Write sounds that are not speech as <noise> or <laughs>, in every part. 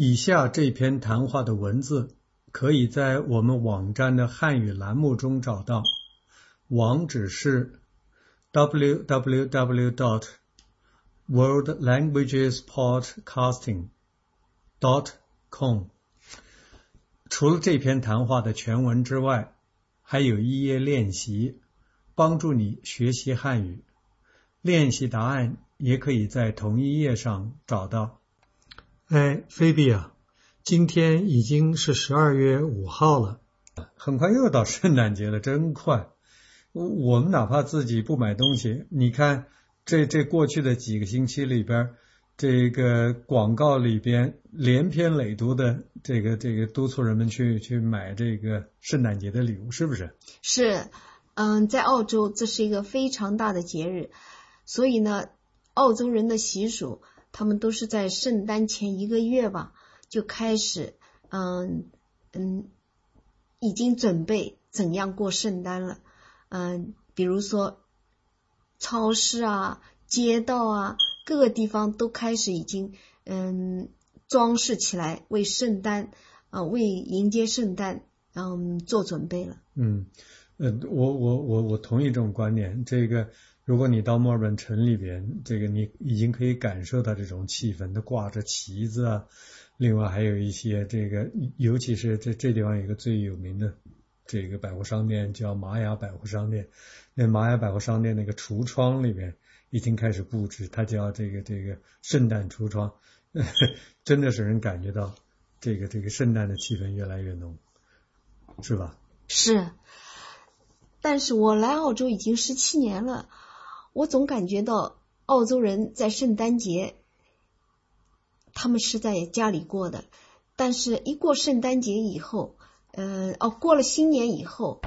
以下这篇谈话的文字可以在我们网站的汉语栏目中找到，网址是 www. dot worldlanguagespodcasting. dot com。除了这篇谈话的全文之外，还有一页练习，帮助你学习汉语。练习答案也可以在同一页上找到。哎，菲比啊，今天已经是十二月五号了，很快又到圣诞节了，真快。我我们哪怕自己不买东西，你看这这过去的几个星期里边，这个广告里边连篇累牍的这个这个督促人们去去买这个圣诞节的礼物，是不是？是，嗯，在澳洲这是一个非常大的节日，所以呢，澳洲人的习俗，他们都是在圣诞前一个月吧就开始，嗯嗯，已经准备怎样过圣诞了。嗯，比如说超市啊、街道啊，各个地方都开始已经嗯装饰起来，为圣诞啊，为迎接圣诞嗯做准备了。嗯，呃，我我我我同意这种观点。这个，如果你到墨尔本城里边，这个你已经可以感受到这种气氛，都挂着旗子啊。另外还有一些这个，尤其是这这地方有一个最有名的。这个百货商店叫玛雅百货商店，那玛雅百货商店那个橱窗里面已经开始布置，它叫这个这个圣诞橱窗，<laughs> 真的使人感觉到这个这个圣诞的气氛越来越浓，是吧？是，但是我来澳洲已经十七年了，我总感觉到澳洲人在圣诞节，他们是在家里过的，但是一过圣诞节以后。嗯哦，过了新年以后，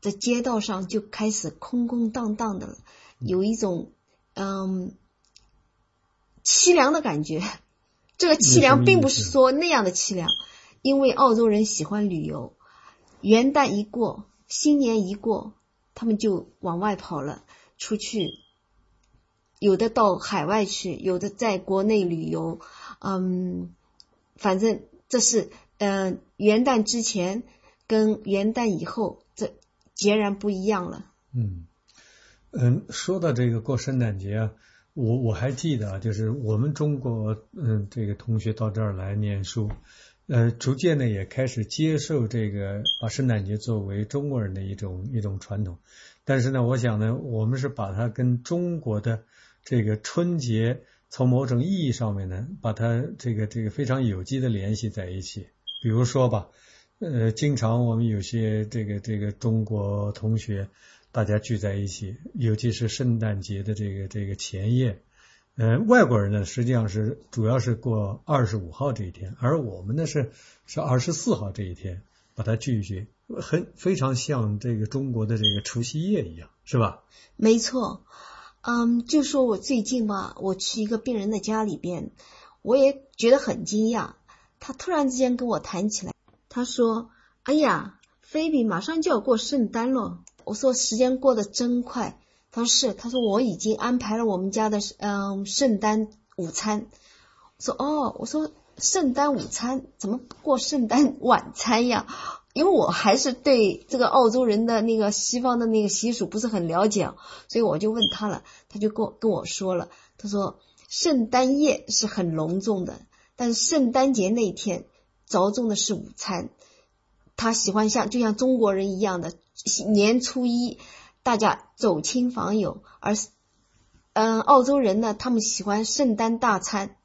在街道上就开始空空荡荡的了，有一种嗯凄凉的感觉。这个凄凉并不是说那样的凄凉，因为澳洲人喜欢旅游，元旦一过，新年一过，他们就往外跑了，出去，有的到海外去，有的在国内旅游，嗯，反正这是。嗯，元旦之前跟元旦以后，这截然不一样了。嗯嗯，说到这个过圣诞节啊，我我还记得啊，就是我们中国嗯这个同学到这儿来念书，呃，逐渐的也开始接受这个把圣诞节作为中国人的一种一种传统。但是呢，我想呢，我们是把它跟中国的这个春节从某种意义上面呢，把它这个这个非常有机的联系在一起。比如说吧，呃，经常我们有些这个这个中国同学，大家聚在一起，尤其是圣诞节的这个这个前夜，呃，外国人呢实际上是主要是过二十五号这一天，而我们呢是是二十四号这一天把它聚一聚，很非常像这个中国的这个除夕夜一样，是吧？没错，嗯，就说我最近吧，我去一个病人的家里边，我也觉得很惊讶。他突然之间跟我谈起来，他说：“哎呀，菲比马上就要过圣诞了。”我说：“时间过得真快。”他说：“是。”他说：“我已经安排了我们家的嗯圣诞午餐。”我说：“哦。”我说：“圣诞午餐怎么过圣诞晚餐呀？”因为我还是对这个澳洲人的那个西方的那个习俗不是很了解，所以我就问他了，他就跟我跟我说了，他说：“圣诞夜是很隆重的。”但是圣诞节那一天着重的是午餐，他喜欢像就像中国人一样的年初一大家走亲访友，而嗯澳洲人呢，他们喜欢圣诞大餐，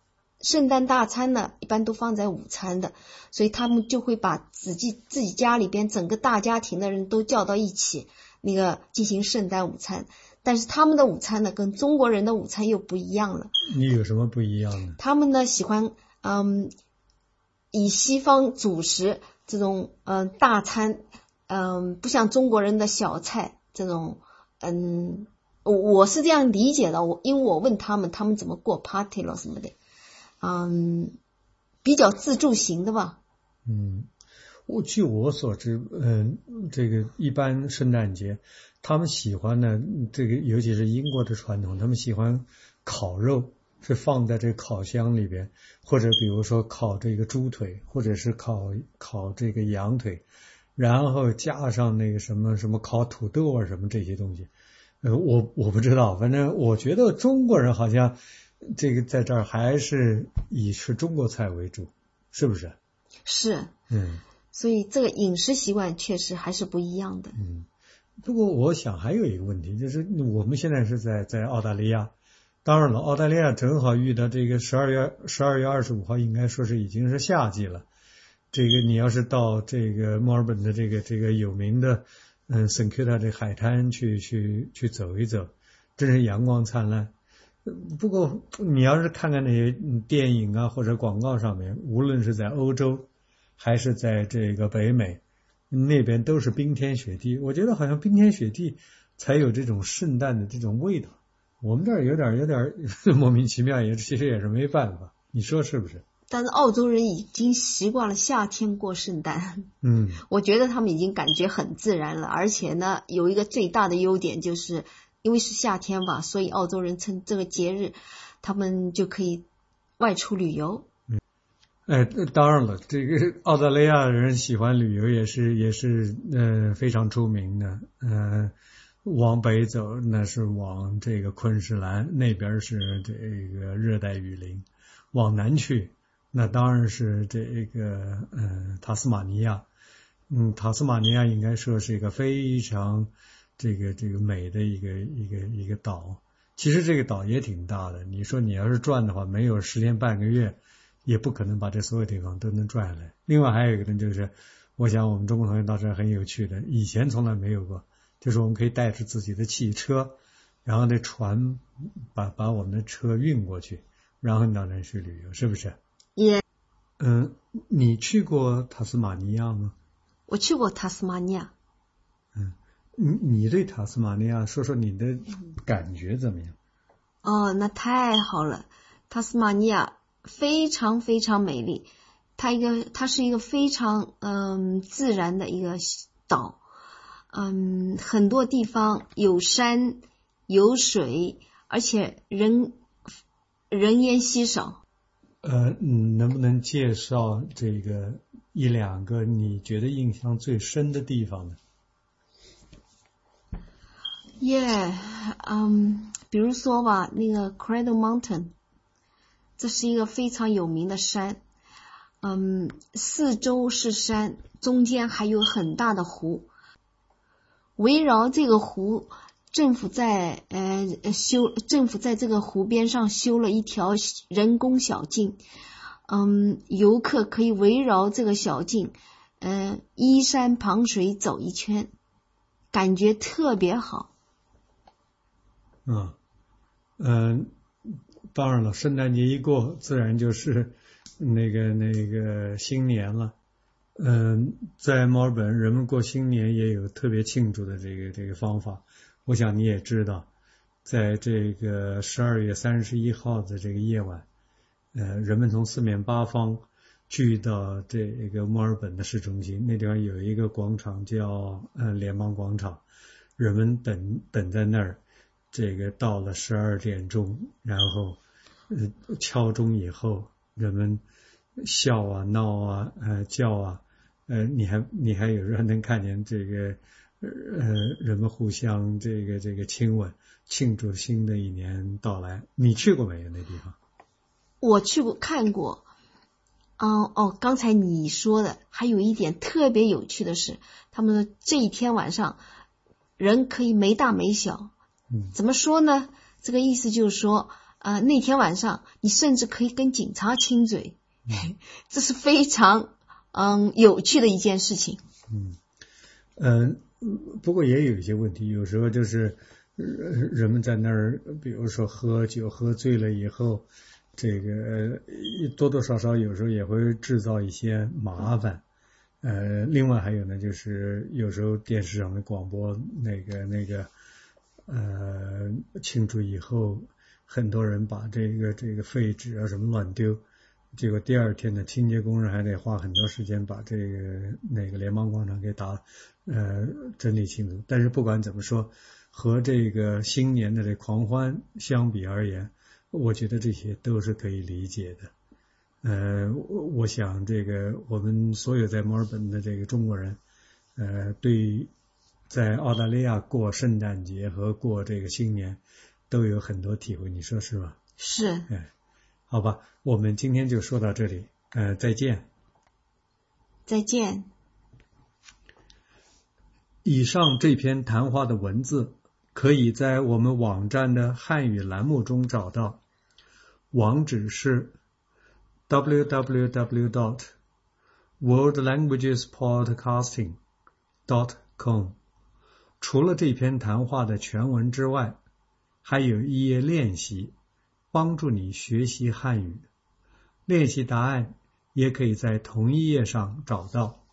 圣诞大餐呢一般都放在午餐的，所以他们就会把自己自己家里边整个大家庭的人都叫到一起，那个进行圣诞午餐。但是他们的午餐呢，跟中国人的午餐又不一样了。你有什么不一样呢？他们呢喜欢。嗯，以西方主食这种嗯大餐，嗯不像中国人的小菜这种，嗯我我是这样理解的，我因为我问他们他们怎么过 party 了什么的，嗯比较自助型的吧。嗯，我据我所知，嗯这个一般圣诞节他们喜欢呢，这个尤其是英国的传统，他们喜欢烤肉。是放在这烤箱里边，或者比如说烤这个猪腿，或者是烤烤这个羊腿，然后加上那个什么什么烤土豆啊什么这些东西。呃，我我不知道，反正我觉得中国人好像这个在这儿还是以吃中国菜为主，是不是？是，嗯所以这个饮食习惯确实还是不一样的。嗯。不过我想还有一个问题，就是我们现在是在在澳大利亚，当然了，澳大利亚正好遇到这个十二月十二月二十五号，应该说是已经是夏季了。这个你要是到这个墨尔本的这个这个有名的嗯圣 Q 塔这海滩去去去走一走，真是阳光灿烂。不过你要是看看那些电影啊或者广告上面，无论是在欧洲还是在这个北美，那边都是冰天雪地。我觉得好像冰天雪地才有这种圣诞的这种味道。我们这儿有点有点 <laughs> 莫名其妙，也其实也是没办法。你说是不是？但是澳洲人已经习惯了夏天过圣诞，嗯 <laughs> 我觉得他们已经感觉很自然了。而且呢，有一个最大的优点就是，因为是夏天吧，所以澳洲人趁这个节日，他们就可以外出旅游。嗯哎，当然了，这个澳大利亚人喜欢旅游也是也是呃非常出名的。呃，往北走那是往这个昆士兰那边是这个热带雨林，往南去那当然是这个呃塔斯马尼亚。嗯，塔斯马尼亚应该说是一个非常这个这个美的一个一个一个岛。其实这个岛也挺大的，你说你要是转的话，没有十天半个月。也不可能把这所有地方都能转下来。另外还有一个呢，就是我想我们中国同学到这很有趣的，以前从来没有过，就是我们可以带着自己的汽车，然后那船把把我们的车运过去，然后到那儿去旅游，是不是？也，嗯，你去过塔斯马尼亚吗？我去过塔斯马尼亚，嗯你你对塔斯马尼亚说说你的感觉怎么样？哦，那太好了，塔斯马尼亚非常非常美丽，它一个它是一个非常嗯自然的一个岛，嗯，很多地方有山有水，而且人人烟稀少。呃，嗯能不能介绍这个一两个你觉得印象最深的地方呢？耶，嗯，比如说吧，那个 Cradle Mountain，这是一个非常有名的山，嗯，四周是山，中间还有很大的湖，围绕这个湖，政府在呃修，政府在这个湖边上修了一条人工小径，嗯，游客可以围绕这个小径，嗯、依山傍水走一圈，感觉特别好。啊，嗯，当然了，圣诞节一过，自然就是那个那个新年了。嗯，在墨尔本，人们过新年也有特别庆祝的这个这个方法。我想你也知道，在这个十二月三十一号的这个夜晚，呃，人们从四面八方聚到这个墨尔本的市中心，那地方有一个广场叫呃联邦广场，人们等等在那儿。这个到了十二点钟，然后呃敲钟以后，人们笑啊闹啊呃叫啊，呃你还你还有时候能看见这个呃人们互相这个这个亲吻，庆祝新的一年到来。你去过没有那地方？我去过看过，嗯哦，刚才你说的还有一点特别有趣的是，他们说这一天晚上人可以没大没小，嗯怎么说呢？这个意思就是说，呃，那天晚上你甚至可以跟警察亲嘴，<laughs> 这是非常嗯有趣的一件事情。嗯嗯、不过也有一些问题，有时候就是呃人们在那儿，比如说喝酒喝醉了以后，这个多多少少有时候也会制造一些麻烦。呃，另外还有呢，就是有时候电视上的广播那个那个呃庆祝以后，很多人把这个这个废纸啊什么乱丢，结果第二天的，清洁工人还得花很多时间把这个那个联邦广场给打呃整理清楚。但是不管怎么说，和这个新年的这狂欢相比而言，我觉得这些都是可以理解的。呃，我我想这个我们所有在墨尔本的这个中国人，呃，对在澳大利亚过圣诞节和过这个新年都有很多体会，你说是吧？是，哎，好吧，我们今天就说到这里，呃，再见。再见。以上这篇谈话的文字可以在我们网站的汉语栏目中找到，网址是 www. dot worldlanguagespodcasting. dot com。除了这篇谈话的全文之外，还有一页练习，帮助你学习汉语。练习答案也可以在同一页上找到。